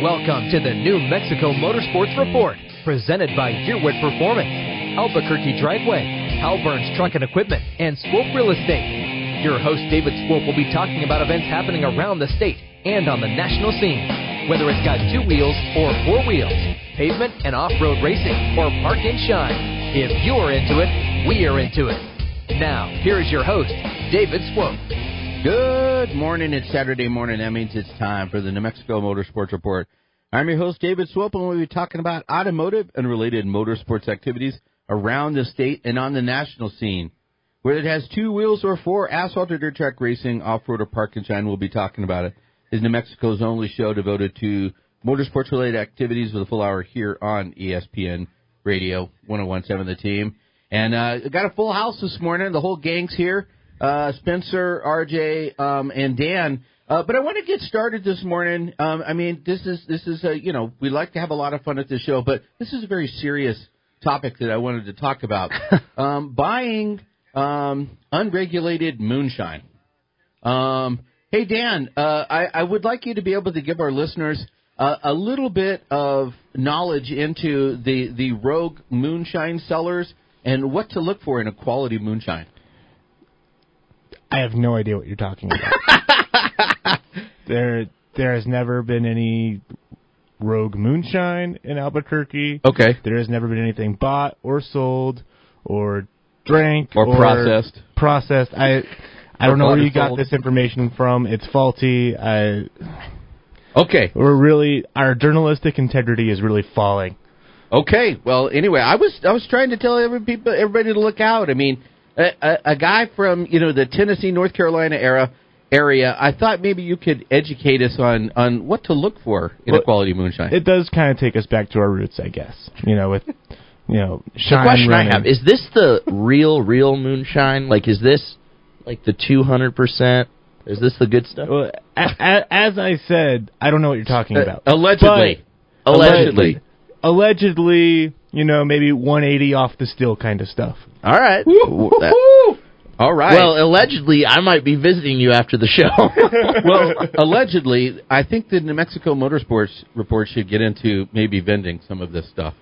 Welcome to the New Mexico Motorsports Report, presented by Yearwood Performance, Albuquerque Dragway, Halburns Truck and Equipment, and Swope Real Estate. Your host, David Swope, will be talking about events happening around the state and on the national scene. Whether it's got two wheels or four wheels, pavement and off road racing, or park and shine, if you're into it, we are into it. Now, here is your host, David Swope. Good morning. It's Saturday morning. That means it's time for the New Mexico Motorsports Report. I'm your host, David Swope, and we'll be talking about automotive and related motorsports activities around the state and on the national scene. Whether it has two wheels or four, asphalt or dirt track racing, off-road or park and shine, we'll be talking about it. Is New Mexico's only show devoted to motorsports related activities with a full hour here on ESPN Radio 1017 The Team. And uh, got a full house this morning. The whole gang's here uh, Spencer, RJ, um, and Dan. Uh, but I want to get started this morning. Um, I mean, this is this is a you know we like to have a lot of fun at this show, but this is a very serious topic that I wanted to talk about. um, buying um, unregulated moonshine. Um, hey Dan, uh, I, I would like you to be able to give our listeners uh, a little bit of knowledge into the the rogue moonshine sellers and what to look for in a quality moonshine. I have no idea what you're talking about. there, there has never been any rogue moonshine in Albuquerque. Okay. There has never been anything bought or sold or drank or, processed. Processed. I, I don't know where you got this information from. It's faulty. I. Okay. We're really our journalistic integrity is really falling. Okay. Well, anyway, I was I was trying to tell every people everybody to look out. I mean, a, a, guy from you know the Tennessee, North Carolina era area. I thought maybe you could educate us on on what to look for in well, a quality moonshine. It does kind of take us back to our roots, I guess. You know, with you know, the question running. I have is this the real, real moonshine? Like, is this like the two hundred percent? Is this the good stuff? Well, a, a, as I said, I don't know what you're talking uh, about. Allegedly. Allegedly. Allegedly, you know, maybe 180 off the still kind of stuff. All right. All right. Well, allegedly, I might be visiting you after the show. well, allegedly, I think the New Mexico Motorsports report should get into maybe vending some of this stuff.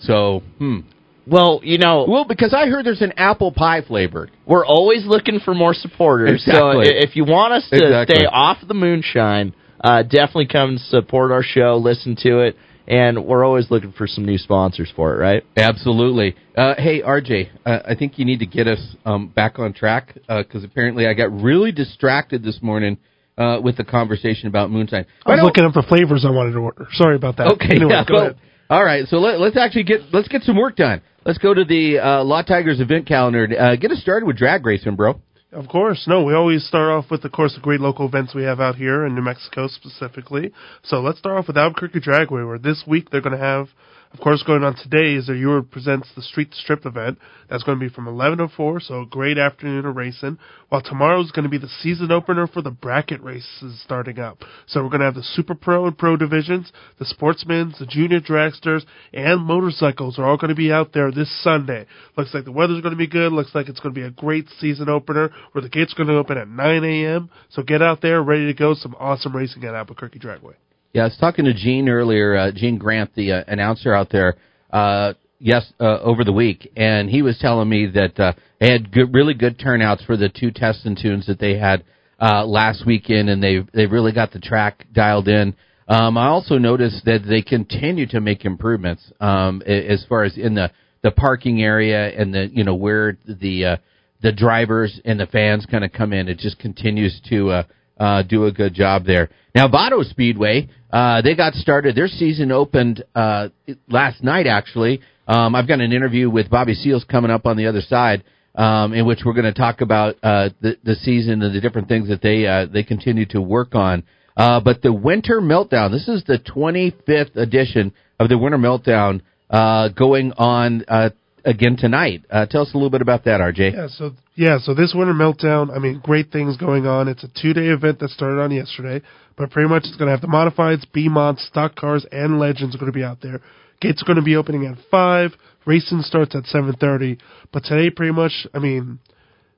So, hmm. Well, you know, well, because I heard there's an apple pie flavored. We're always looking for more supporters. Exactly. So if you want us to exactly. stay off the moonshine, uh, definitely come support our show, listen to it and we're always looking for some new sponsors for it, right? Absolutely. Uh, hey, RJ, uh, I think you need to get us um, back on track because uh, apparently I got really distracted this morning uh, with the conversation about moonshine. I was looking up the flavors I wanted to order. Sorry about that. Okay, anyway, yeah, go well, ahead. All right, so let, us actually get let's get some work done. Let's go to the uh, Law Tigers event calendar. Uh, get us started with drag racing, bro. Of course. No, we always start off with, of course, the great local events we have out here in New Mexico specifically. So let's start off with Albuquerque Dragway, where this week they're going to have of course, going on today is their Ewer Presents the Street Strip event. That's going to be from 11 to 4, so a great afternoon of racing. While tomorrow is going to be the season opener for the bracket races starting up. So we're going to have the Super Pro and Pro divisions, the Sportsmen, the Junior Dragsters, and motorcycles are all going to be out there this Sunday. Looks like the weather's going to be good. Looks like it's going to be a great season opener where the gates are going to open at 9 a.m. So get out there, ready to go. Some awesome racing at Albuquerque Dragway. Yeah, I was talking to Gene earlier, uh, Gene Grant, the uh, announcer out there, uh, yes, uh, over the week, and he was telling me that uh, they had good, really good turnouts for the two test and tunes that they had uh, last weekend, and they they really got the track dialed in. Um, I also noticed that they continue to make improvements um, as far as in the the parking area and the you know where the uh, the drivers and the fans kind of come in. It just continues to uh, uh, do a good job there. Now, Vado Speedway, uh, they got started. Their season opened uh, last night, actually. Um, I've got an interview with Bobby Seals coming up on the other side, um, in which we're going to talk about uh, the, the season and the different things that they uh, they continue to work on. Uh, but the Winter Meltdown, this is the 25th edition of the Winter Meltdown, uh, going on uh, again tonight. Uh, tell us a little bit about that, RJ. Yeah, so yeah, so this winter meltdown. I mean, great things going on. It's a two-day event that started on yesterday, but pretty much it's going to have the modifieds, B mods, stock cars, and legends are going to be out there. Gates are going to be opening at five. Racing starts at seven thirty. But today, pretty much, I mean,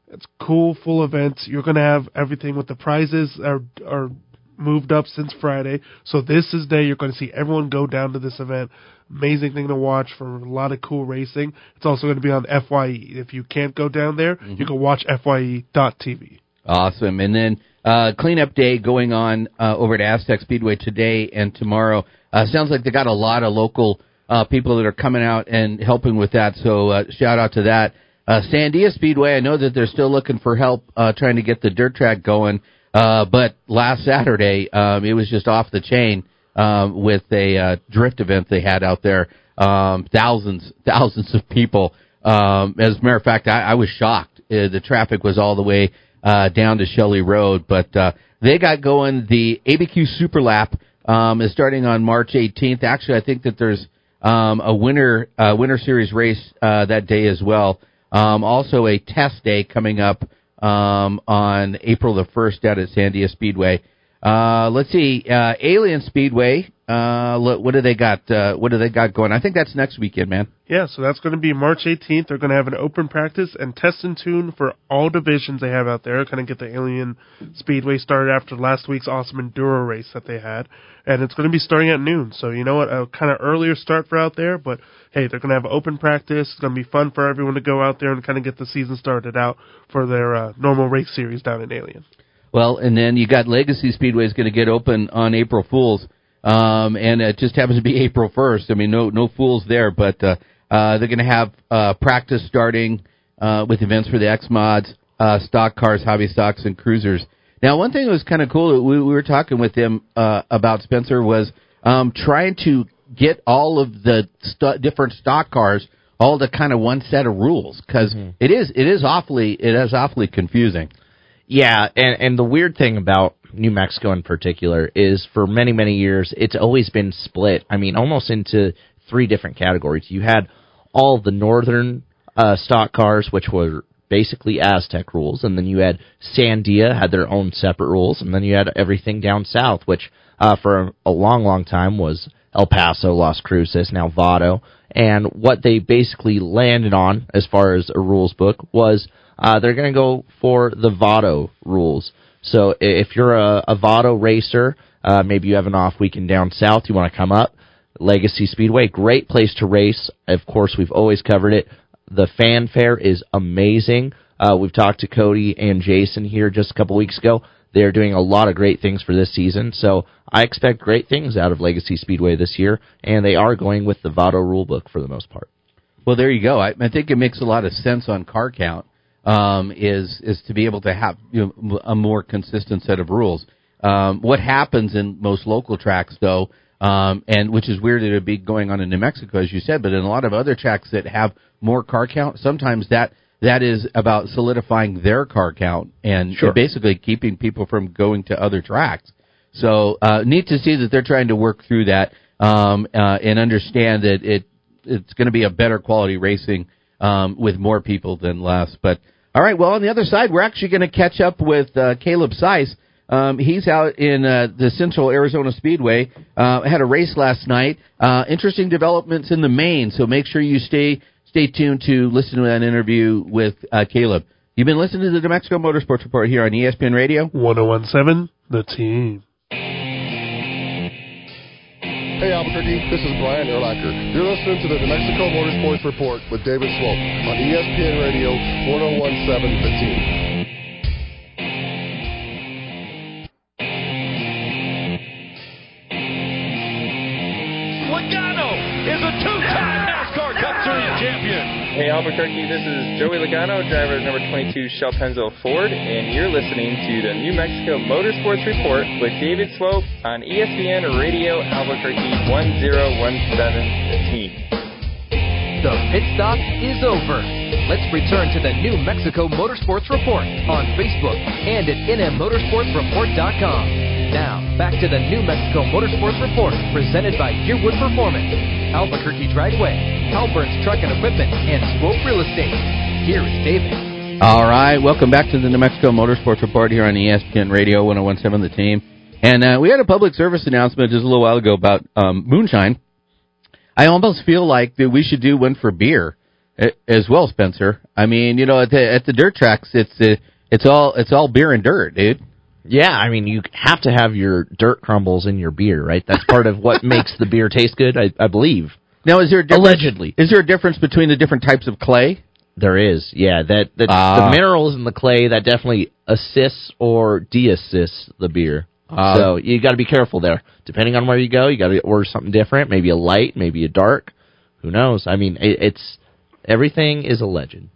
it's cool, full event. You're going to have everything with the prizes are are moved up since Friday. So this is day you're going to see everyone go down to this event. Amazing thing to watch for a lot of cool racing. It's also going to be on FYE. If you can't go down there, Mm-hmm. you can watch FYE.tv. Awesome. And then uh, cleanup day going on uh, over at Aztec Speedway today and tomorrow. Uh, sounds like they got a lot of local uh, people that are coming out and helping with that. So uh, shout out to that. Uh, Sandia Speedway. I know that they're still looking for help uh, trying to get the dirt track going. Uh, but last Saturday, um, it was just off the chain um, with a uh, drift event they had out there. Um, thousands, thousands of people. Um, as a matter of fact, I, I was shocked. Uh, the traffic was all the way uh, down to Shelley Road, but uh, they got going. The ABQ Super Lap um, is starting on March 18th. Actually, I think that there's um, a winter uh, winter series race uh, that day as well. Um, also, a test day coming up um, on April the first out at Sandia Speedway. Uh, let's see, uh, Alien Speedway. Uh, what do they got? Uh, what do they got going? I think that's next weekend, man. Yeah, so that's going to be March 18th. They're going to have an open practice and test and tune for all divisions they have out there. Kind of get the Alien Speedway started after last week's awesome Enduro race that they had. And it's going to be starting at noon. So, you know what? A kind of earlier start for out there, but hey, they're going to have open practice. It's going to be fun for everyone to go out there and kind of get the season started out for their uh, normal race series down in Alien. Well, and then you got Legacy Speedway is going to get open on April Fools, um, and it just happens to be April first. I mean, no no fools there, but uh, uh, they're going to have uh, practice starting uh, with events for the X mods, uh, stock cars, hobby stocks, and cruisers. Now, one thing that was kind of cool that we, we were talking with them uh, about Spencer was um, trying to get all of the st- different stock cars all to kind of one set of rules because is it is awfully it is awfully confusing. Yeah, and and the weird thing about New Mexico in particular is for many many years it's always been split. I mean, almost into three different categories. You had all the northern uh, stock cars, which were basically Aztec rules, and then you had Sandia had their own separate rules, and then you had everything down south, which uh, for a long long time was El Paso, Las Cruces, now Vado. And what they basically landed on as far as a rules book was uh, they're going to go for the Vado rules. So if you're a, a Vado racer, uh, maybe you have an off weekend down south, you want to come up, Legacy Speedway, great place to race. Of course, we've always covered it. The fanfare is amazing. Uh, we've talked to Cody and Jason here just a couple weeks ago. They're doing a lot of great things for this season, so I expect great things out of Legacy Speedway this year, and they are going with the Vado rulebook for the most part. Well, there you go. I, I think it makes a lot of sense on car count. Um, is is to be able to have you know, a more consistent set of rules. Um, what happens in most local tracks, though, um, and which is weird that it'd be going on in New Mexico, as you said, but in a lot of other tracks that have more car count, sometimes that that is about solidifying their car count and Sure. basically keeping people from going to other tracks. So uh, neat to see that they're trying to work through that um, uh, and understand that it it's going to be a better quality racing um, with more people than less. But all right, well on the other side, we're actually going to catch up with uh, Caleb Seiss. Um, he's out in uh, the Central Arizona Speedway. Uh, had a race last night. Uh, interesting developments in the main, so make sure you stay stay tuned to listen to that interview with uh, Caleb. You've been listening to the New Mexico Motorsports Report here on ESPN Radio. 1017, the team. Hey Albuquerque, this is Brian Urlacher. You're listening to the New Mexico Motorsports Report with David Swope on ESPN Radio 1017 The Team. Hey Albuquerque, this is Joey Logano, driver of number 22 Shell Pennzoil Ford, and you're listening to the New Mexico Motorsports Report with David Swope on ESPN Radio Albuquerque 1017 The Team. The pit stop is over. Let's return to the New Mexico Motorsports Report on Facebook and at nmmotorsportsreport.com. Now, back to the New Mexico Motorsports Report presented by Yearwood Performance, Albuquerque Dragway, Halburns Truck and Equipment, and Swope Real Estate. Here is David. All right, welcome back to the New Mexico Motorsports Report here on ESPN Radio 1017 The Team. And uh, we had a public service announcement just a little while ago about um, moonshine. I almost feel like that we should do one for beer as well, Spencer. I mean, you know, at the at the dirt tracks, it's uh, it's all it's all beer and dirt, dude. Yeah, I mean, you have to have your dirt crumbles in your beer, right? That's part of what makes the beer taste good, I, I believe. Now, is there a difference, Allegedly. Is there a difference between the different types of clay? There is, yeah. That, that Ah. the minerals in the clay that definitely assists or de-assists the beer. Ah. so you got to be careful there. Depending on where you go, you got to order something different. Maybe a light, maybe a dark. Who knows? I mean, it, it's everything is a legend.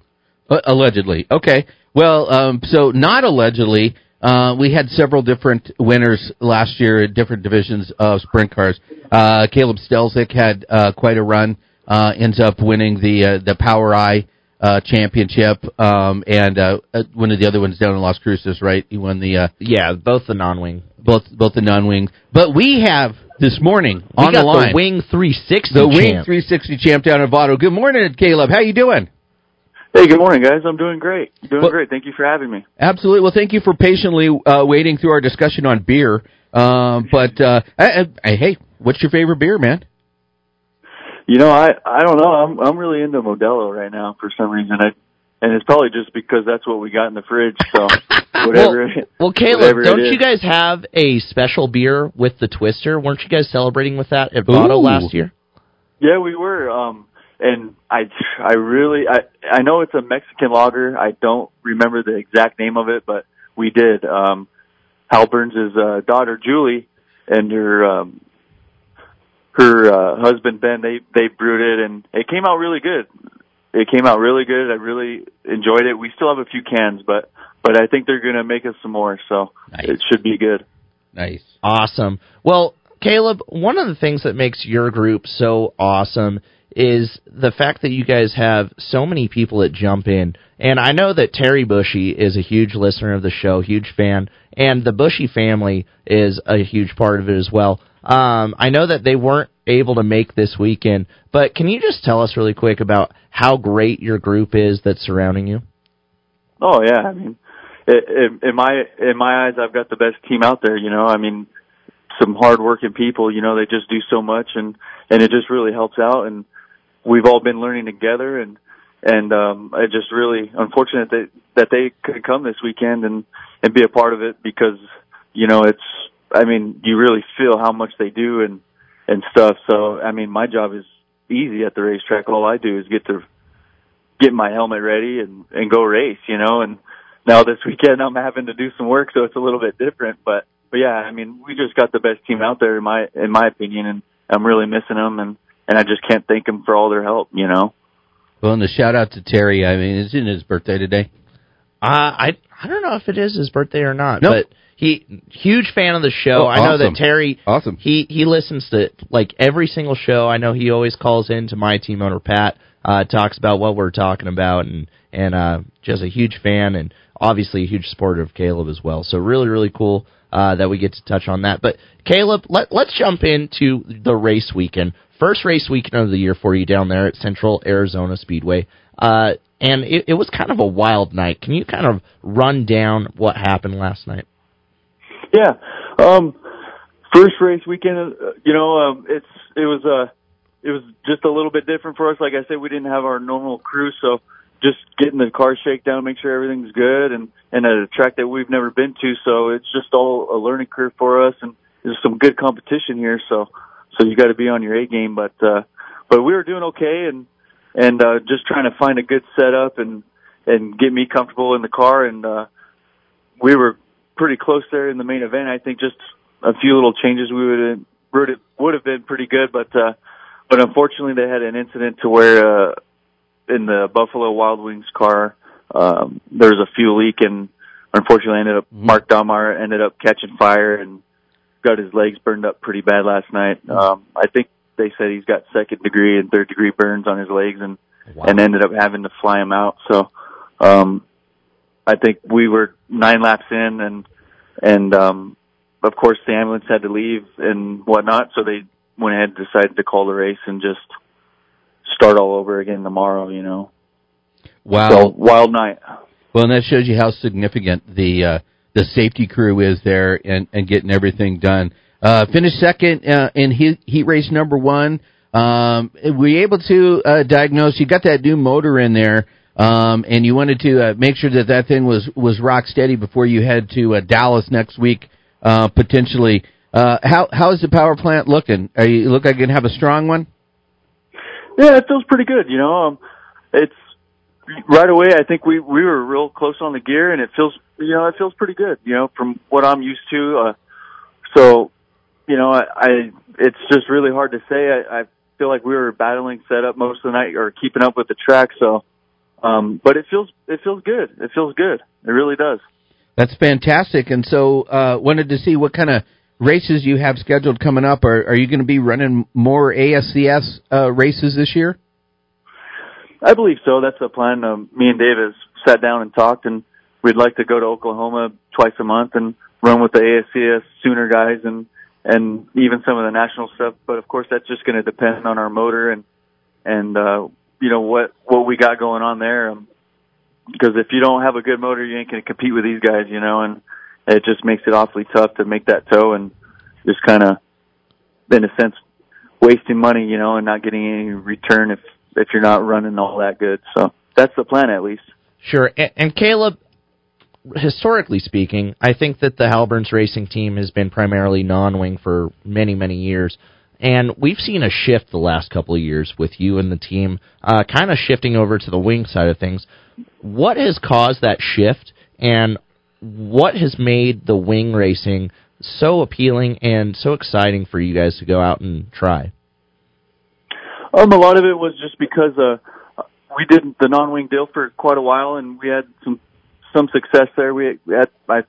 Uh, allegedly. Okay. Well, um, so not allegedly. Uh, we had several different winners last year in different divisions of sprint cars. Uh, Caleb Stelzik had uh, quite a run. Uh, ends up winning the uh, the POWRi uh, championship, um, and uh, uh, one of the other ones down in Las Cruces, right? He won the uh, Yeah, both the non-wing. both both the non-wing. But we have this morning We on got the line Wing 360 the Wing 360 champ down in Vado. Good morning, Caleb. How you doing? Hey, good morning, guys. I'm doing great. Doing Well- great. Thank you for having me. Absolutely. Well, thank you for patiently uh, waiting through our discussion on beer. Um, but uh, I, I, hey, what's your favorite beer, man? You know, I I don't know. I'm I'm really into Modelo right now for some reason. I, and it's probably just because that's what we got in the fridge. So whatever. Well, well Caleb, whatever don't you guys have a special beer with the Twister? Weren't you guys celebrating with that at Vado last year? Yeah, we were. Um, and I I really I I know it's a Mexican lager. I don't remember the exact name of it, but we did. Um, Hal Burns' uh, daughter Julie and her um, her uh, husband Ben they they brewed it and it came out really good. It came out really good. I really enjoyed it. We still have a few cans, but but I think they're going to make us some more, so Nice. it should be good. Nice. Awesome. Well, Caleb, one of the things that makes your group so awesome is the fact that you guys have so many people that jump in. And I know that Terry Bushy is a huge listener of the show, huge fan, and the Bushy family is a huge part of it as well. Um, I know that they weren't able to make this weekend, but can you just tell us really quick about how great your group is that's surrounding you? Oh yeah, I mean, in my in my eyes, I've got the best team out there. You know, I mean, some hardworking people. You know, they just do so much, and and it just really helps out. And we've all been learning together, and and um, I just really unfortunate that that they couldn't come this weekend and and be a part of it because you know it's. I mean, you really feel how much they do and and stuff. So I mean, my job is easy at the racetrack. All I do is get to get my helmet ready and and go race, you know. And now this weekend I'm having to do some work, so it's a little bit different. But but yeah, I mean, we just got the best team out there in my in my opinion, and I'm really missing them, and and I just can't thank them for all their help, you know. Well, and the shout out to Terry. I mean, isn't his birthday today? Uh, I I don't know if it is his birthday or not, Nope. but he huge fan of the show. Oh, I know that Terry Awesome. he he listens to like every single show. I know he always calls in to my team owner Pat, uh, talks about what we're talking about, and and uh, just a huge fan and obviously a huge supporter of Caleb as well. So really really cool uh, that we get to touch on that. But Caleb, let let's jump into the race weekend. First race weekend of the year for you down there at Central Arizona Speedway. Uh, and it, it was kind of a wild night. Can you kind of run down what happened last night? Yeah. Um first race weekend uh, you know, um it's it was uh it was just a little bit different for us. Like I said, we didn't have our normal crew, so just getting the car shakedown, make sure everything's good and and at a track that we've never been to, so it's just all a learning curve for us and there's some good competition here, so so you got to be on your A game, but uh but we were doing okay and and uh just trying to find a good setup and and get me comfortable in the car and uh we were pretty close there in the main event. I think just a few little changes we would would would have been pretty good, but uh, but unfortunately they had an incident to where uh, in the Buffalo Wild Wings car um, there was a fuel leak, and unfortunately ended up Mark Dalmar ended up catching fire and got his legs burned up pretty bad last night. Um, I think they said he's got second degree and third degree burns on his legs, and and ended up having to fly him out. So. Um, I think we were nine laps in and and um of course the ambulance had to leave and whatnot, so they went ahead and decided to call the race and just start all over again tomorrow, you know. Wow. So wild night. Well, and that shows you how significant the uh, the safety crew is there and, and getting everything done. Uh, finished second uh, in heat, heat race number one. Um, were you able to uh, diagnose? You got that new motor in there. um, and you wanted to uh, make sure that that thing was was rock steady before you head to uh, Dallas next week, uh, potentially. Uh, how how is the power plant looking? Are you look like you can have a strong one? Yeah, it feels pretty good. You know, um, it's right away. I think we we were real close on the gear, and it feels you know it feels pretty good. You know, from what I'm used to. Uh, so, you know, I, I it's just really hard to say. I, I feel like we were battling setup most of the night or keeping up with the track. So, um, but it feels it feels good. It feels good. It really does. That's fantastic. And so, uh, wanted to see what kind of races you have scheduled coming up. Are, are you going to be running more ASCS uh, races this year? I believe so. That's the plan. Um, me and Dave has sat down and talked, and we'd like to go to Oklahoma twice a month and run with the ASCS Sooner guys and and even some of the national stuff. But of course, that's just going to depend on our motor and and uh, you know what what we got going on there. Um, because if you don't have a good motor, you ain't going to compete with these guys, you know, and it just makes it awfully tough to make that tow and just kind of, in a sense, wasting money, you know, and not getting any return if if you're not running all that good. So that's the plan, at least. Sure, and, and Caleb, historically speaking, I think that the Halburns racing team has been primarily non-wing for many, many years. And we've seen a shift the last couple of years with you and the team, uh, kind of shifting over to the wing side of things. What has caused that shift, and what has made the wing racing so appealing and so exciting for you guys to go out and try? Um, a lot of it was just because uh, we did the non-wing deal for quite a while, and we had some some success there. We had, I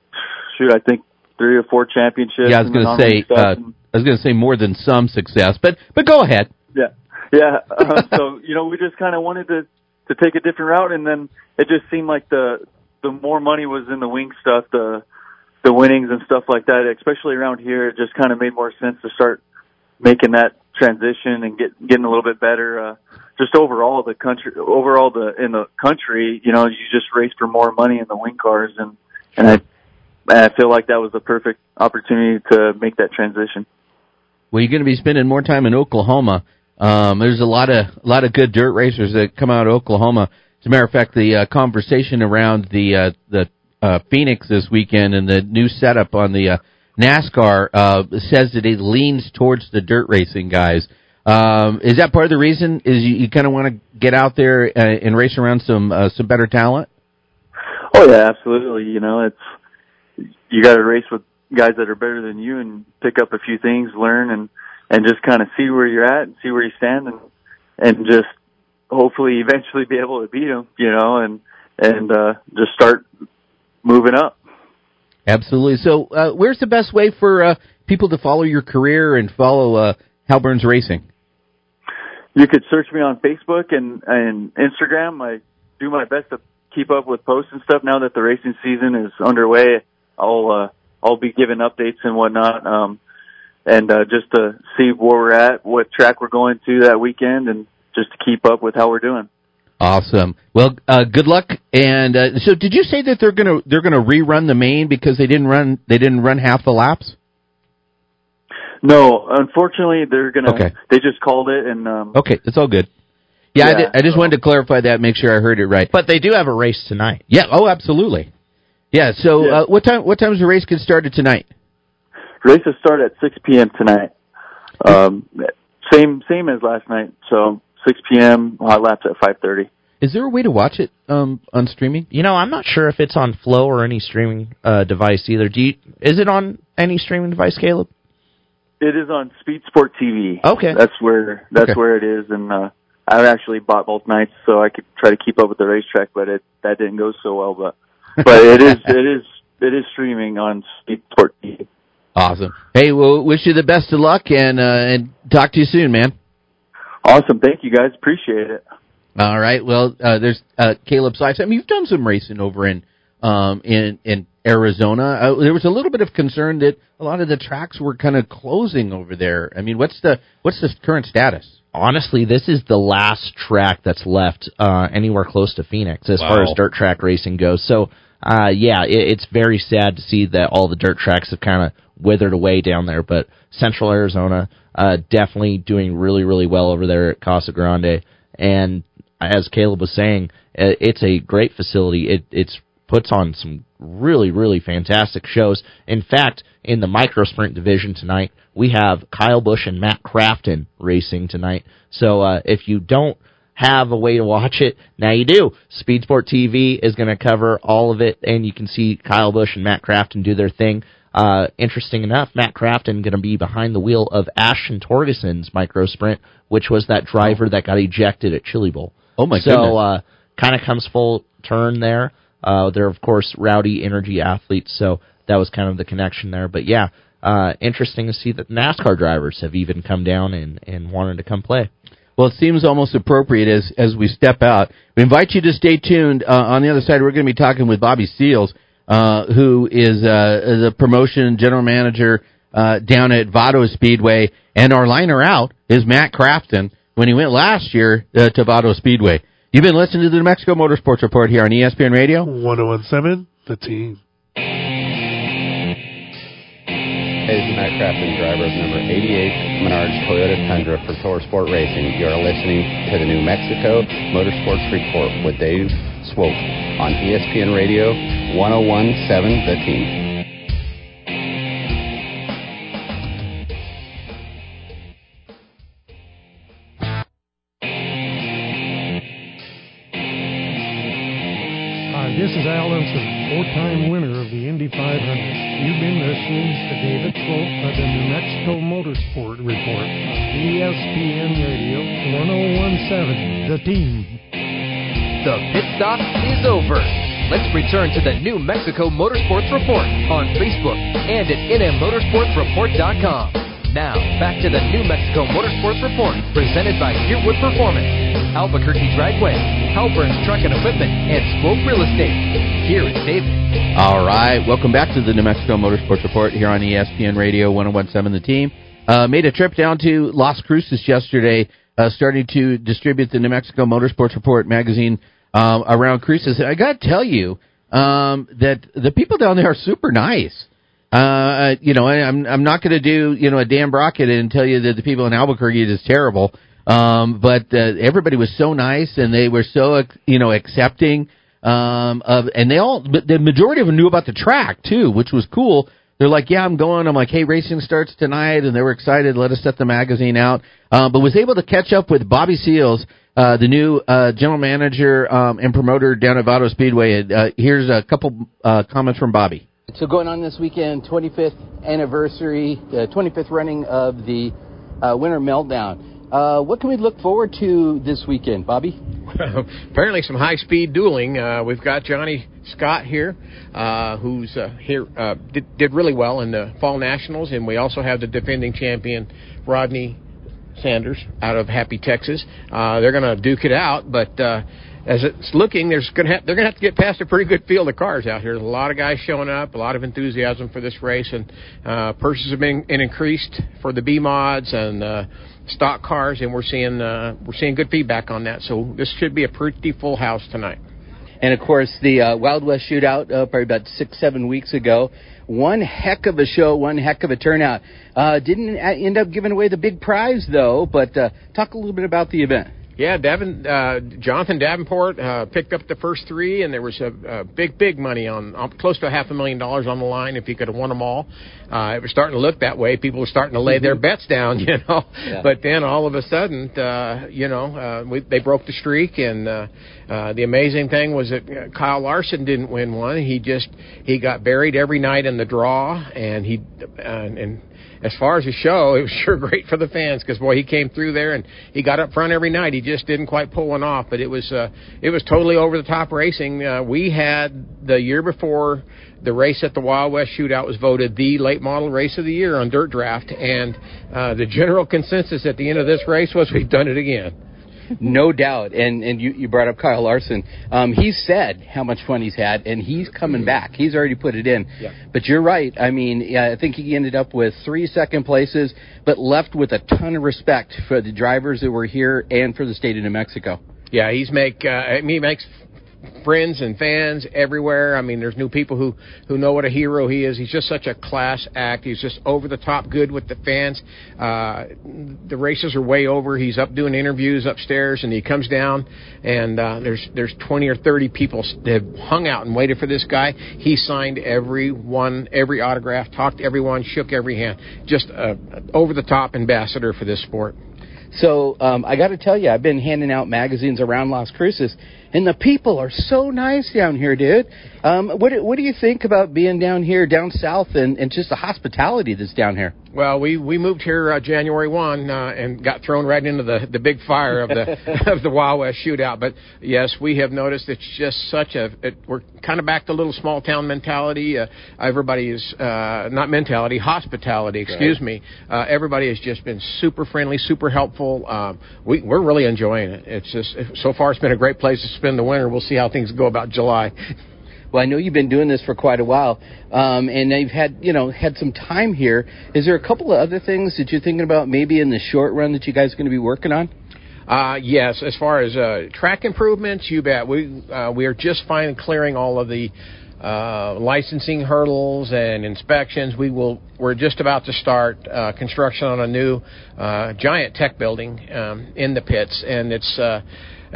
shoot, I think three or four championships. Yeah, I was going to say, uh, I was going to say more than some success, but but go ahead. Yeah, yeah. Uh, so you know, we just kind of wanted to to take a different route, and then it just seemed like the the more money was in the wing stuff, the the winnings and stuff like that, especially around here, it just kind of made more sense to start making that transition and get getting a little bit better. Uh, just overall the country, overall the in the country, you know, you just race for more money in the wing cars, and and I and I feel like that was the perfect opportunity to make that transition. Well, you're going to be spending more time in Oklahoma. Um, there's a lot of a lot of good dirt racers that come out of Oklahoma. As a matter of fact, the uh, conversation around the uh, the uh, Phoenix this weekend and the new setup on the uh, NASCAR uh, says that it leans towards the dirt racing guys. Um, is that part of the reason? Is you, you kind of want to get out there uh, and race around some uh, some better talent? Oh yeah, absolutely. You know, it's you got to race with guys that are better than you and pick up a few things, learn, and and just kind of see where you're at and see where you stand, and and just hopefully eventually be able to beat them. You know, and and uh, just start moving up. Absolutely. So, uh, where's the best way for uh, people to follow your career and follow uh, Hal Burns Racing? You could search me on Facebook and and Instagram. I do my best to keep up with posts and stuff. Now that the racing season is underway, I'll uh, I'll be giving updates and whatnot, um, and uh, just to see where we're at, what track we're going to that weekend, and just to keep up with how we're doing. Awesome. Well, uh, good luck. And uh, so, did you say that they're gonna they're gonna rerun the main because they didn't run they didn't run half the laps? No, unfortunately, they're gonna. Okay. They just called it, and um, Okay, it's all good. Yeah, I, Yeah, did, I just so- wanted to clarify that, make sure I heard it right. But they do have a race tonight. Yeah. Oh, absolutely. Yeah. So, Yeah. Uh, what time? What time's the race get started tonight? races start at 6 p.m. tonight. Um, same same as last night. So 6 p.m. hot laps at 5:30. Is there a way to watch it um, on streaming? You know, I'm not sure if it's on Flo or any streaming uh, device either. Do you, is it on any streaming device, Caleb? It is on Speed Sport TV. Okay. That's where that's Okay. where it is, and uh, I actually bought both nights so I could try to keep up with the racetrack, but it that didn't go so well. But but it is it is it is streaming on Speed Sport TV. Awesome. Hey, well, wish you the best of luck and uh, and talk to you soon, man. Awesome, thank you guys, appreciate it. All right. Well, uh, there's uh, Caleb Sykes. I mean, you've done some racing over in um, in in Arizona. Uh, there was a little bit of concern that a lot of the tracks were kind of closing over there. I mean, what's the what's the current status? Honestly, this is the last track that's left uh, anywhere close to Phoenix as far as dirt track racing goes. So, uh, yeah, it, it's very sad to see that all the dirt tracks have kind of withered away down there. But Central Arizona uh, definitely doing really, really well over there at Casa Grande. And as Caleb was saying, uh, it's a great facility. It it's puts on some really really fantastic shows. In fact, in the micro sprint division tonight, we have Kyle Busch and Matt Crafton racing tonight. So uh, if you don't have a way to watch it, now you do. Speedsport TV is going to cover all of it, and you can see Kyle Busch and Matt Crafton do their thing. Uh, interesting enough, Matt Crafton going to be behind the wheel of Ashton Torgerson's micro sprint, which was that driver that got ejected at Chili Bowl. Oh my so, goodness! So uh, kind of comes full turn there. Uh, they're of course rowdy energy athletes, so that was kind of the connection there. But yeah, uh, interesting to see that NASCAR drivers have even come down and and wanted to come play. Well, it seems almost appropriate as as we step out. We invite you to stay tuned. Uh, on the other side, we're going to be talking with Bobby Seals, uh, who is uh, the promotion general manager uh, down at Vado Speedway, and our liner out is Matt Crafton when he went last year uh, to Vado Speedway. You've been listening to the New Mexico Motorsports Report here on ESPN Radio. 1017, the team. Hey, this is Matt Crafton, driver of number 88 Menards Toyota Tundra for ThorSport Racing. You are listening to the New Mexico Motorsports Report with Dave Swope on ESPN Radio 1017 The Team. Hi, this is Al Unser, four-time winner of the Indy 500. You've been listening to David Swope of the New Mexico Motorsport Report on ESPN Radio 1017, The Team. The pit stop is over. Let's return to the New Mexico Motorsports Report on Facebook and at nmmotorsportsreport.com. Now, back to the New Mexico Motorsports Report, presented by Yearwood Performance, Albuquerque Dragway, Halburn's Truck and Equipment, and Swope Real Estate. Here is David. All right, welcome back to the New Mexico Motorsports Report here on ESPN Radio 1017 The Team. Uh, made a trip down to Las Cruces yesterday, uh, starting to distribute the New Mexico Motorsports Report magazine um, around. And I got to tell you um, that the people down there are super nice. Uh, you know, I, I'm I'm not going to do you know a Dan Brockett and tell you that the people in Albuquerque is terrible. Um, but uh, everybody was so nice and they were so you know accepting. Um, of and they all, the majority of them knew about the track too, which was cool. They're like, yeah, I'm going. I'm like, hey, racing starts tonight, and they were excited. Let us set the magazine out. Um, but was able to catch up with Bobby Seals, uh, the new uh, general manager um, and promoter down at Vado Speedway. Uh, here's a couple uh, comments from Bobby. So going on this weekend, 25th anniversary, the 25th running of the uh, Winter Meltdown. Uh, what can we look forward to this weekend, Bobby? Apparently, some high-speed dueling. Uh, we've got Johnny Scott here, uh, who's uh, here uh, did, did really well in the fall nationals, and we also have the defending champion Rodney Sanders out of Happy, Texas. Uh, they're going to duke it out, but as it's looking, there's going to ha- they're going to have to get past a pretty good field of cars out here. There's a lot of guys showing up, a lot of enthusiasm for this race, and uh, purses have been increased for the B mods and uh, stock cars, and we're seeing uh, we're seeing good feedback on that. So this should be a pretty full house tonight. And of course, the uh, Wild West Shootout, uh, probably about six, seven weeks ago. One heck of a show, one heck of a turnout. Uh, didn't end up giving away the big prize though, but uh, talk a little bit about the event. Yeah, Devin, uh, Jonathan Davenport uh, picked up the first three, and there was a, a big, big money on um, close to a half a million dollars on the line if he could have won them all. Uh, it was starting to look that way. People were starting to lay their bets down, you know. Yeah. But then all of a sudden, uh, you know, uh, we, they broke the streak, and uh, uh, the amazing thing was that uh, Kyle Larson didn't win one. He just he got buried every night in the draw, and he uh, and as far as the show, it was sure great for the fans because boy, he came through there and he got up front every night. He just didn't quite pull one off, but it was uh, it was totally over the top racing. Uh, we had the year before the race at the Wild West Shootout was voted the late model race of the year on Dirt Draft, and uh, the general consensus at the end of this race was we've done it again. No doubt, and and you, you brought up Kyle Larson. Um, he said how much fun he's had, and he's coming back. He's already put it in. Yeah. But you're right. I mean, yeah, I think he ended up with three second places, but left with a ton of respect for the drivers that were here and for the state of New Mexico. Yeah, he's make uh, he makes friends and fans everywhere. I mean, there's new people who who know what a hero he is. He's just such a class act. He's just over the top good with the fans. Uh, the races are way over. He's up doing interviews upstairs, and he comes down, and uh, there's there's 20 or 30 people that have hung out and waited for this guy. He signed every one, every autograph, talked to everyone, shook every hand. Just a over the top ambassador for this sport. So um, I got to tell you, I've been handing out magazines around Las Cruces, and the people are so nice down here, dude. Um, what what do you think about being down here, down south, and, and just the hospitality that's down here? Well, we we moved here uh, January one uh, and got thrown right into the the big fire of the of the Wild West shootout. But yes, we have noticed it's just such a it, we're kind of back to little small town mentality. Uh, everybody is uh, not mentality, hospitality. Excuse Right. me. Uh, everybody has just been super friendly, super helpful. Um, we we're really enjoying it. It's just so far it's been a great place to spend the winter. We'll see how things go about July. Well, I know you've been doing this for quite a while, um, and you've had you know had some time here. Is there a couple of other things that you're thinking about maybe in the short run that you guys are going to be working on? Uh, yes, as far as uh, track improvements, you bet. We uh, we are just finally clearing all of the uh, licensing hurdles and inspections. We will. We're just about to start uh, construction on a new uh, giant tech building um, in the pits, and it's. Uh,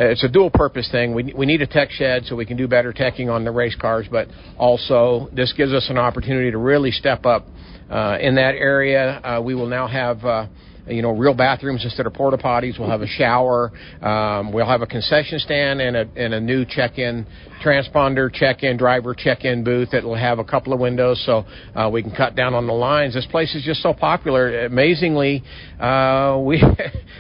it's a dual purpose thing. We, we need a tech shed so we can do better teching on the race cars, but also this gives us an opportunity to really step up uh, in that area. Uh, we will now have uh, you know, real bathrooms instead of porta potties. We'll have a shower. Um, we'll have a concession stand and a, and a new check-in transponder, check-in driver, check-in booth that will have a couple of windows so uh, we can cut down on the lines. This place is just so popular. Amazingly, uh, we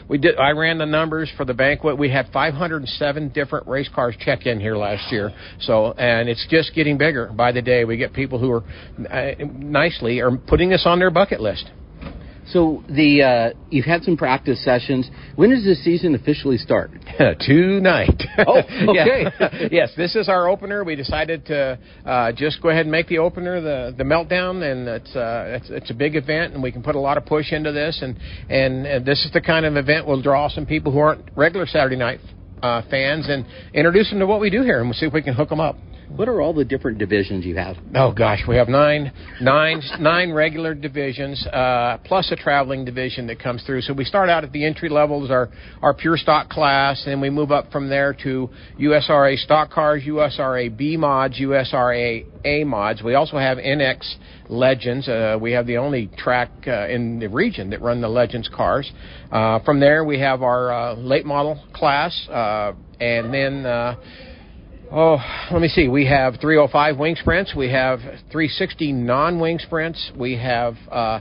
we did. I ran the numbers for the banquet. We had 507 different race cars check in here last year. So, and it's just getting bigger by the day. We get people who are uh, nicely are putting this on their bucket list. So the uh, you've had some practice sessions. When does the season officially start? Tonight. Oh, okay. Yes, this is our opener. We decided to uh, just go ahead and make the opener the the meltdown, and it's uh, it's, it's a big event, and we can put a lot of push into this, and and, and this is the kind of event we'll draw some people who aren't regular Saturday night uh, fans and introduce them to what we do here, and we'll see if we can hook them up. What are all the different divisions you have? Oh gosh, we have nine, nine, nine regular divisions, uh, plus a traveling division that comes through. So we start out at the entry levels, our our pure stock class, and we move up from there to USRA stock cars, USRA B mods, USRA A mods. We also have NX Legends. Uh, we have the only track uh, in the region that run the Legends cars. Uh, from there, we have our uh, late model class, uh, and then. Oh, let me see. We have 305 wing sprints. We have 360 non-wing sprints. We have uh,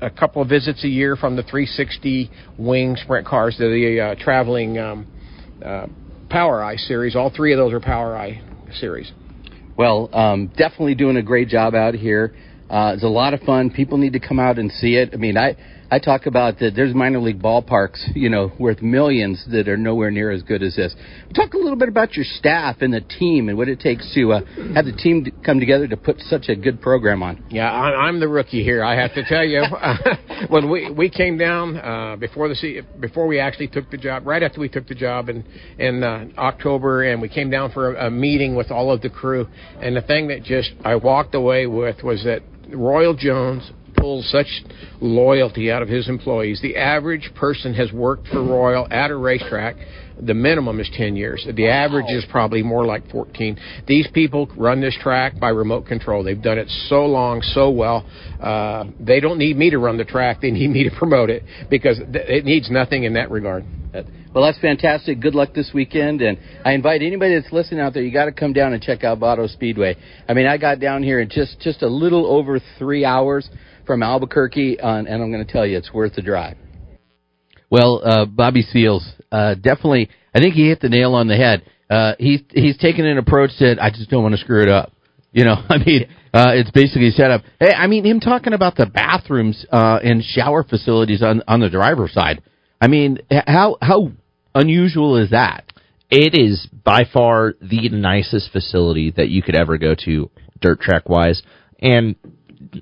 a couple of visits a year from the 360 wing sprint cars to the uh, traveling um, uh, POWRi series. All three of those are POWRi series. Well, um, definitely doing a great job out here. Uh, it's a lot of fun. People need to come out and see it. I mean, I I talk about that. There's minor league ballparks, you know, worth millions that are nowhere near as good as this. Talk a little bit about your staff and the team and what it takes to uh, have the team come together to put such a good program on. Yeah, I- I'm the rookie here. I have to tell you, when we we came down uh, before the before we actually took the job, right after we took the job in in uh, October, and we came down for a, a meeting with all of the crew. And the thing that just I walked away with was that Royal Jones pulls such loyalty out of his employees. The average person has worked for Royal at a racetrack. The minimum is 10 years. The average is probably more like 14. These people run this track by remote control. They've done it so long, so well. Uh, they don't need me to run the track. They need me to promote it because th- it needs nothing in that regard. Well, that's fantastic. Good luck this weekend, and I invite anybody that's listening out there. You got to come down and check out Vado Speedway. I mean, I got down here in just just a little over three hours from Albuquerque, uh, and I'm going to tell you, it's worth the drive. Well, uh, Bobby Seals, uh, definitely. I think he hit the nail on the head. Uh, he's he's taken an approach that I just don't want to screw it up. You know, I mean, uh, it's basically set up. Hey, I mean, him talking about the bathrooms uh, and shower facilities on on the driver's side. I mean, how how unusual is that? It is by far the nicest facility that you could ever go to, dirt track wise. And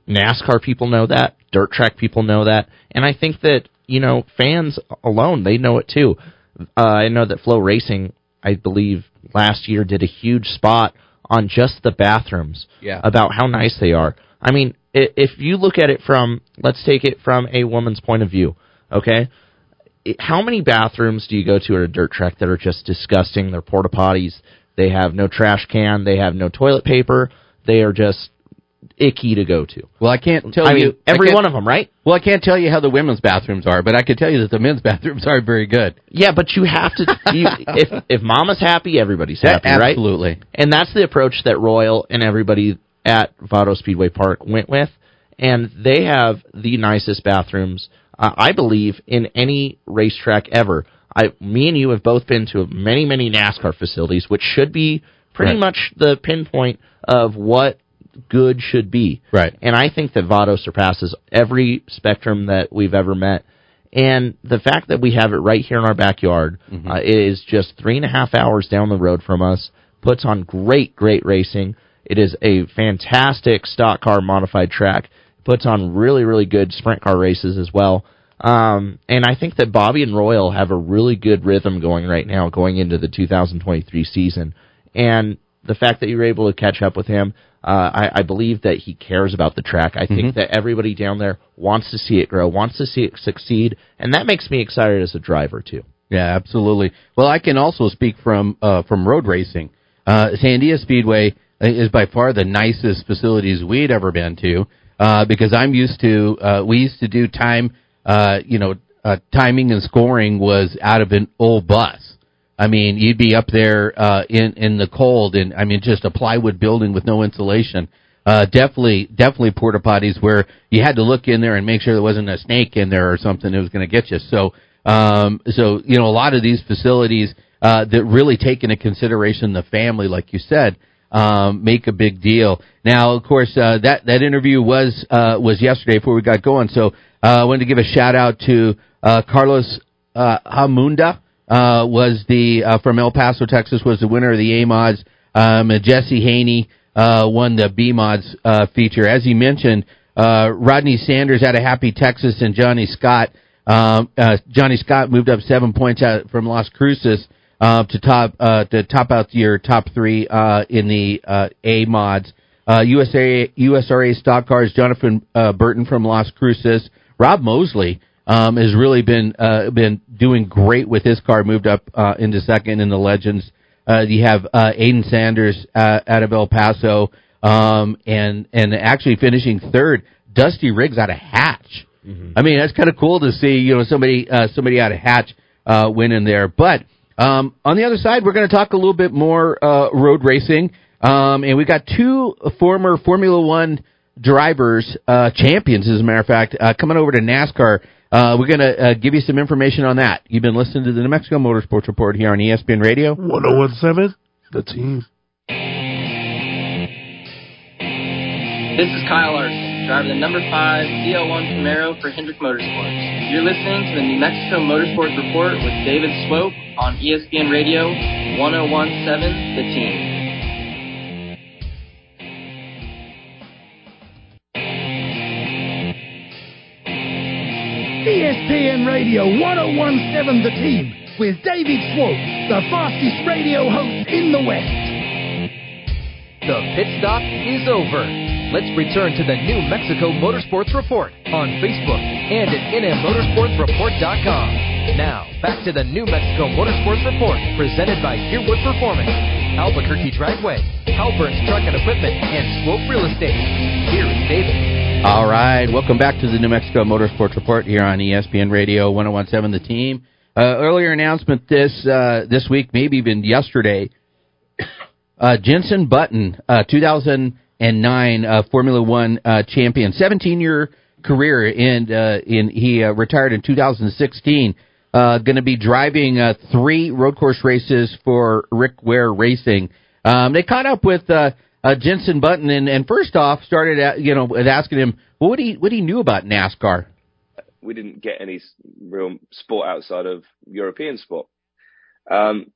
NASCAR people know that, dirt track people know that, and I think that you know fans alone they know it too. Uh, I know that FloRacing I believe last year did a huge spot on just the bathrooms Yeah. about how nice they are. I mean, if you look at it from, let's take it from a woman's point of view, okay? How many bathrooms do you go to at a dirt track that are just disgusting? They're porta potties. They have no trash can. They have no toilet paper. They are just icky to go to. Well, I can't tell I you mean, every one of them, right? Well, I can't tell you how the women's bathrooms are, but I can tell you that the men's bathrooms are very good. Yeah, but you have to. You, if if Mama's happy, everybody's happy, right? Absolutely. And that's the approach that Royal and everybody at Vado Speedway Park went with, and they have the nicest bathrooms, uh, I believe, in any racetrack ever. I, me and you have both been to many, many NASCAR facilities, which should be pretty Right. much the pinpoint of what good should be. Right. And I think that Vado surpasses every spectrum that we've ever met. And the fact that we have it right here in our backyard Mm-hmm. uh, it is just three and a half hours down the road from us. Puts on great, great racing. It is a fantastic stock car modified track. Puts on really, really good sprint car races as well. Um, and I think that Bobby and Royal have a really good rhythm going right now, going into the 2023 season. And the fact that you were able to catch up with him, uh, I, I believe that he cares about the track. I think Mhm. that everybody down there wants to see it grow, wants to see it succeed, and that makes me excited as a driver too. Yeah, absolutely. Well, I can also speak from uh, from road racing. Uh, Sandia Speedway is by far the nicest facilities we'd ever been to uh, because I'm used to uh, we used to do time, uh, you know, uh, timing and scoring was out of an old bus. I mean, you'd be up there uh, in in the cold, and I mean, just a plywood building with no insulation. Uh, definitely, definitely porta potties where you had to look in there and make sure there wasn't a snake in there or something that was going to get you. So, um, so you know, a lot of these facilities uh, that really take into consideration the family, like you said, um, make a big deal. Now, of course, uh, that that interview was uh, was yesterday before we got going. So, uh, I wanted to give a shout out to uh, Carlos uh, Hamunda. Uh, was the uh, from El Paso, Texas, was the winner of the A mods. Um, Jesse Haney uh, won the B mods uh, feature. As he mentioned, uh, Rodney Sanders out of Happy Texas and Johnny Scott. Um, uh, Johnny Scott moved up seven points out from Las Cruces uh, to top uh, to top out your top three uh, in the uh, A mods. Uh, USA USRA stock cars. Jonathan uh, Burton from Las Cruces. Rob Mosley um, has really been uh, been doing great with his car. Moved up uh, into second in the Legends. Uh, you have uh, Aiden Sanders uh, out of El Paso, um, and and actually finishing third. Dusty Riggs out of Hatch. I mean, that's kind of cool to see. You know, somebody uh, somebody out of Hatch uh, winning there. But um, on the other side, we're going to talk a little bit more uh, road racing, um, and we got two former Formula One drivers, uh, champions, as a matter of fact, uh, coming over to NASCAR. Uh, we're going to uh, give you some information on that. You've been listening to the New Mexico Motorsports Report here on ESPN Radio. 1017, the team. This is Kyle Larson, driver the number 5 CL1 Camaro for Hendrick Motorsports. You're listening to the New Mexico Motorsports Report with David Swope on ESPN Radio 1017 The Team. Radio 1017 The Team with David Swope, the fastest radio host in the West. The pit stop is over. Let's return to the New Mexico Motorsports Report on Facebook and at nmmotorsportsreport.com. Now, back to the New Mexico Motorsports Report presented by Gearwood Performance, Albuquerque Dragway, Halburn's Truck and Equipment, and Swope Real Estate. Here is David. All right, welcome back to the New Mexico Motorsports Report here on ESPN Radio 1017 The Team. Uh, earlier announcement this uh, this week, maybe even yesterday, uh, Jenson Button, uh, 2009 uh, Formula One uh, champion, 17 year career, and in he retired in 2016. Uh, going to be driving three road course races for Rick Ware Racing. Um, they caught up with uh, Jenson Button, and, and first off, started at, you know with asking him well, what he what he knew about NASCAR. we didn't get any real sport outside of European sport. Um,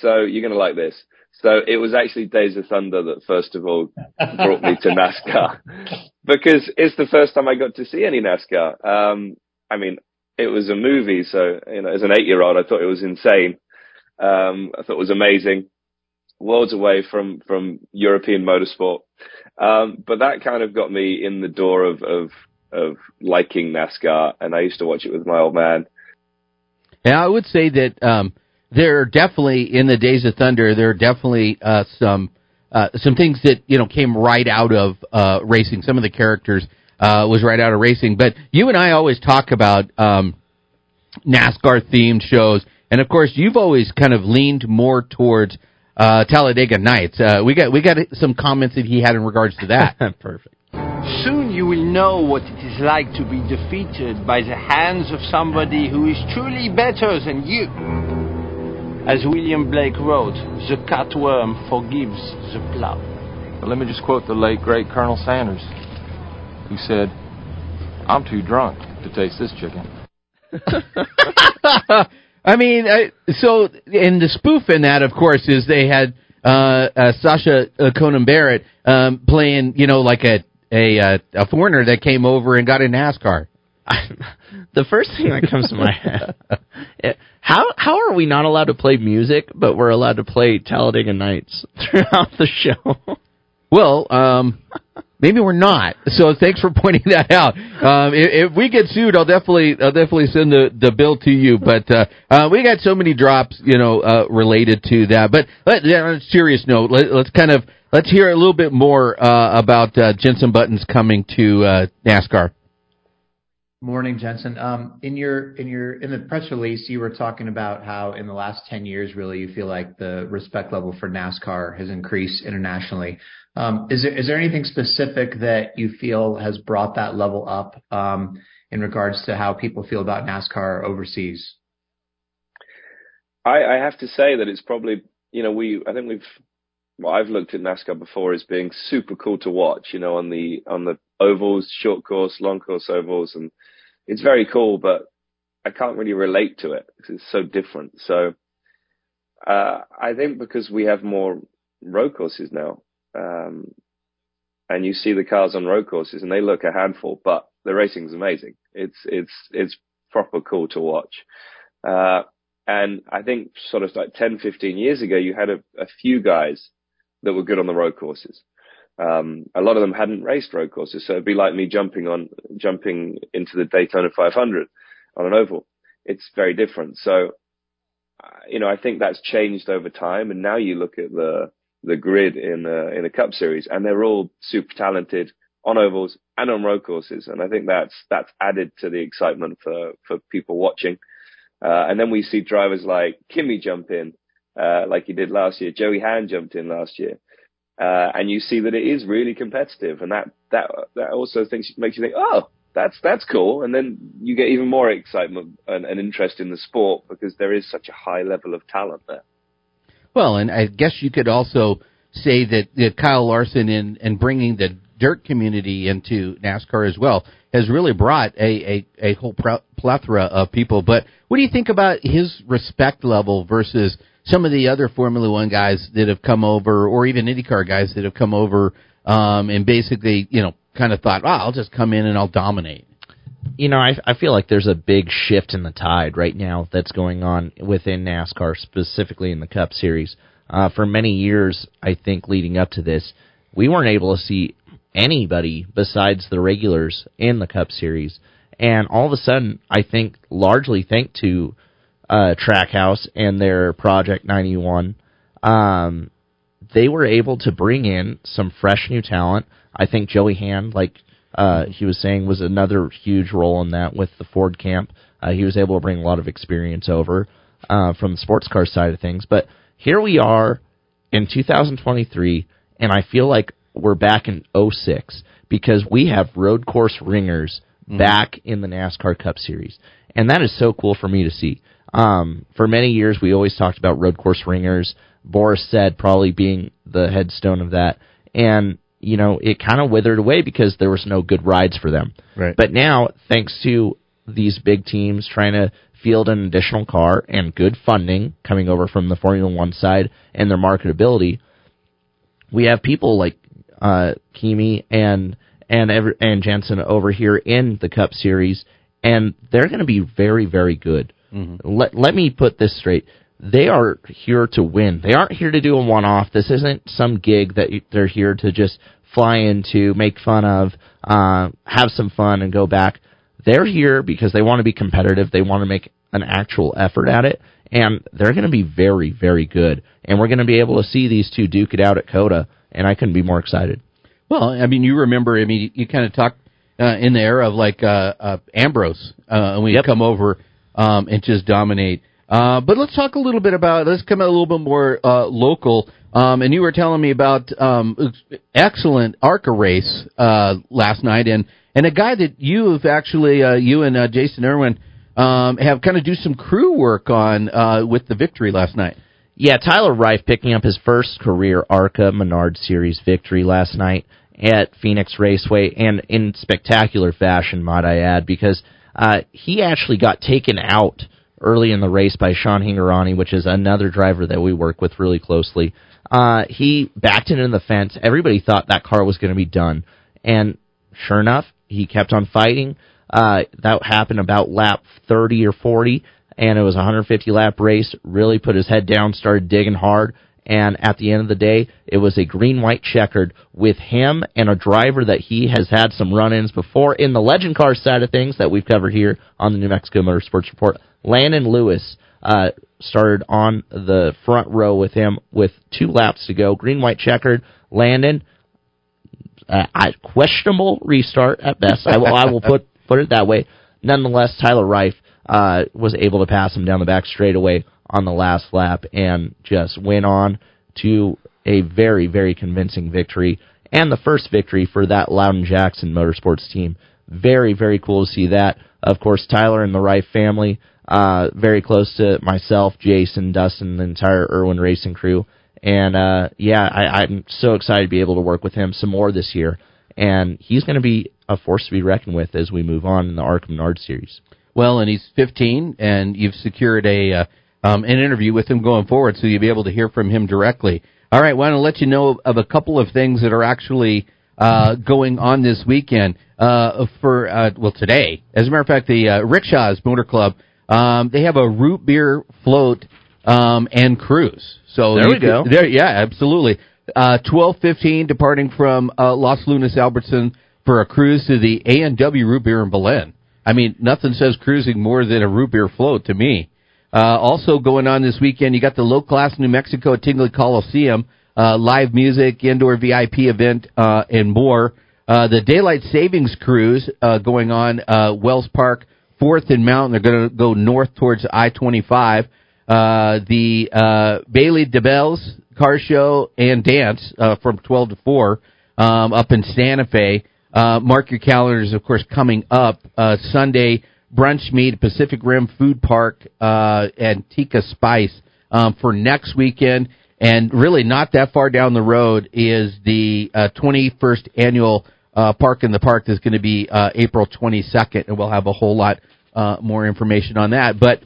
so you're going to like this. So it was actually Days of Thunder that first of all brought me to NASCAR because it's the first time I got to see any NASCAR. Um, I mean, it was a movie, so you know, as an eight-year-old, I thought it was insane. Um, I thought it was amazing. Worlds away from, from European motorsport. Um, but that kind of got me in the door of, of, of liking NASCAR. And I used to watch it with my old man. And I would say that, um, there are definitely in the Days of Thunder, there are definitely, uh, some, uh, some things that, you know, came right out of, uh, racing. Some of the characters, uh, was right out of racing. But you and I always talk about, um, NASCAR themed shows. And of course, you've always kind of leaned more towards, uh, Talladega Nights. Uh, we got, we got some comments that he had in regards to that. Perfect. Soon you will know what it is like to be defeated by the hands of somebody who is truly better than you. As William Blake wrote, the cutworm forgives the plow. But let me just quote the late, great Colonel Sanders, who said, I'm too drunk to taste this chicken. I mean, I, so and the spoof in that, of course, is they had uh, uh, Sasha uh, Conan Barrett um, playing, you know, like a a uh, a foreigner that came over and got in NASCAR. the first thing that comes to my head, eh, how how are we not allowed to play music, but we're allowed to play Talladega Nights throughout the show? Well, um, maybe we're not. So thanks for pointing that out. Um, if, if we get sued, I'll definitely I'll definitely send the the bill to you. But uh, uh, we got so many drops, you know, uh, related to that. But let, on a serious note, let, let's kind of let's hear a little bit more uh, about uh, Jenson Buttons coming to uh, NASCAR. Morning, Jenson. Um, in your in your in the press release, you were talking about how in the last ten years, really, you feel like the respect level for NASCAR has increased internationally. Um, is there is there anything specific that you feel has brought that level up um, in regards to how people feel about NASCAR overseas? I, have to say that it's probably you know we I think we've well, I've looked at NASCAR before as being super cool to watch, you know, on the on the ovals, short course, long course ovals, and it's very cool. But I can't really relate to it because it's so different. So uh, I think because we have more road courses now, um, and you see the cars on road courses, and they look a handful, but the racing is amazing. It's it's it's proper cool to watch. Uh, and I think sort of like 10, 15 years ago, you had a, a few guys that were good on the road courses. Um, a lot of them hadn't raced road courses, so it'd be like me jumping on jumping into the Daytona 500 on an oval. It's very different. So, uh, you know, I think that's changed over time, and now you look at the the grid in a, in a Cup Series, and they're all super talented on ovals and on road courses, and I think that's that's added to the excitement for for people watching. Uh, and then we see drivers like Kimi jump in, uh, like he did last year. Joey Hand jumped in last year. Uh, and you see that it is really competitive, and that that that also thinks makes you think, oh, that's that's cool, and then you get even more excitement and, and interest in the sport because there is such a high level of talent there. Well, and I guess you could also say that, that Kyle Larson in and bringing the dirt community into NASCAR as well has really brought a, a, a whole plethora of people. But what do you think about his respect level versus some of the other Formula One guys that have come over, or even IndyCar guys that have come over, um, and basically, you know, kind of thought, oh, I'll just come in and I'll dominate. You know, I, I feel like there's a big shift in the tide right now that's going on within NASCAR, specifically in the Cup Series. Uh, for many years, I think leading up to this, we weren't able to see anybody besides the regulars in the Cup Series. And all of a sudden, I think largely thanks to uh, Trackhouse and their Project 91, um, they were able to bring in some fresh new talent. I think Joey Hand, like uh, he was saying, was another huge role in that with the Ford camp. Uh, he was able to bring a lot of experience over uh, from the sports car side of things. But here we are in 2023, and I feel like we're back in 06 because we have road course ringers mm-hmm. back in the NASCAR Cup Series. And that is so cool for me to see. Um, for many years, we always talked about road course ringers. Boris Said probably being the headstone of that, and you know it kind of withered away because there was no good rides for them. Right. But now, thanks to these big teams trying to field an additional car and good funding coming over from the Formula One side and their marketability, we have people like uh, Kimi and and Ever- and Jenson over here in the Cup Series, and they're going to be very very good. Mm-hmm. Let let me put this straight. They are here to win. They aren't here to do a one-off. This isn't some gig that they're here to just fly into, make fun of, uh, have some fun, and go back. They're here because they want to be competitive. They want to make an actual effort at it, and they're going to be very, very good. And we're going to be able to see these two duke it out at COTA, and I couldn't be more excited. Well, I mean, you remember, I mean, you kind of talked uh, in the era of like uh, uh, Ambrose, uh, and we Yep. come over um, and just dominate. Uh, but let's talk a little bit about. Let's come a little bit more uh, local. Um, and you were telling me about um, excellent ARCA race uh, last night, and and a guy that you have actually uh, you and uh, Jason Irwin um, have kind of do some crew work on uh, with the victory last night. Yeah, Tyler Reif picking up his first career ARCA Menard Series victory last night at Phoenix Raceway, and in spectacular fashion, might I add, because uh, he actually got taken out early in the race by Sean Hingorani, which is another driver that we work with really closely. Uh, he backed into the fence. Everybody thought that car was going to be done, and sure enough, he kept on fighting. Uh, that happened about lap 30 or 40, and it was a 150 lap race. Really put his head down, started digging hard, and at the end of the day, it was a green white checkered with him and a driver that he has had some run ins before in the legend car side of things that we've covered here on the New Mexico Motorsports Report. Landen Lewis uh, started on the front row with him with two laps to go. Green white checkered. Landen, uh, I, questionable restart at best. I will, I will put put it that way. Nonetheless, Tyler Reif uh, was able to pass him down the back straightaway on the last lap and just went on to a very very convincing victory and the first victory for that Lowden Jackson Motorsports team. Very very cool to see that. Of course, Tyler and the Reif family, uh, very close to myself, Jason, Dustin, the entire Irwin Racing crew. And uh, yeah, I, I'm so excited to be able to work with him some more this year. And he's going to be a force to be reckoned with as we move on in the ARCA Menard series. Well, and he's 15, and you've secured a uh, um, an interview with him going forward, so you'll be able to hear from him directly. All right, i want to let you know of a couple of things that are actually uh, going on this weekend. Uh, for uh, well, today, as a matter of fact, the uh, Rickshaws Motor Club um, they have a root beer float um, and cruise. So There you we go. could- There, yeah, absolutely. Uh, Twelve fifteen, departing from uh, Los Lunas Albertson for a cruise to the A and W Root Beer in Belen. I mean, nothing says cruising more than a root beer float to me. Uh, also going on this weekend, you got the low class New Mexico at Tingley Coliseum, uh, live music, indoor VIP event, uh, and more. Uh, the daylight savings cruise uh, going on uh, Wells Park, Fourth and Mountain. They're going to go north towards I twenty five. Uh, the uh, Bailey DeBelle's car show and dance uh, from twelve to four um, up in Santa Fe. Uh, mark your calendars, of course, coming up uh, Sunday brunch meet Pacific Rim Food Park uh, and Tika Spice um, for next weekend. And really, not that far down the road is the uh, 21st annual uh, Park in the Park. is going to be uh, April 22nd, and we'll have a whole lot uh, more information on that. But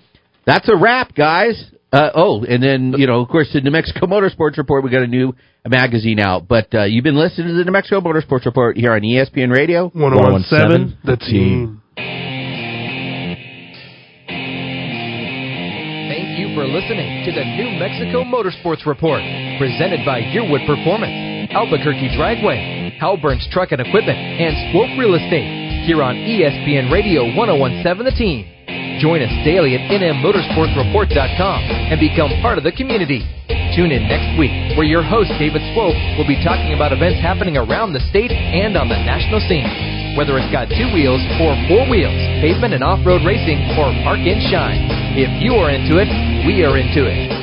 that's a wrap, guys. Uh, oh, and then you know, of course, the New Mexico Motorsports Report. We got a new magazine out, but uh, you've been listening to the New Mexico Motorsports Report here on ESPN Radio 1017, the team. Thank you for listening to the New Mexico Motorsports Report, presented by Yearwood Performance, Albuquerque Dragway, Halburn's Truck and Equipment, and Swope Real Estate, here on ESPN Radio 1017 The Team. Join us daily at nmmotorsportsreport.com and become part of the community. Tune in next week, where your host, David Swope, will be talking about events happening around the state and on the national scene. Whether it's got two wheels or four wheels, pavement and off road racing, or park and shine. If you are into it, we are into it.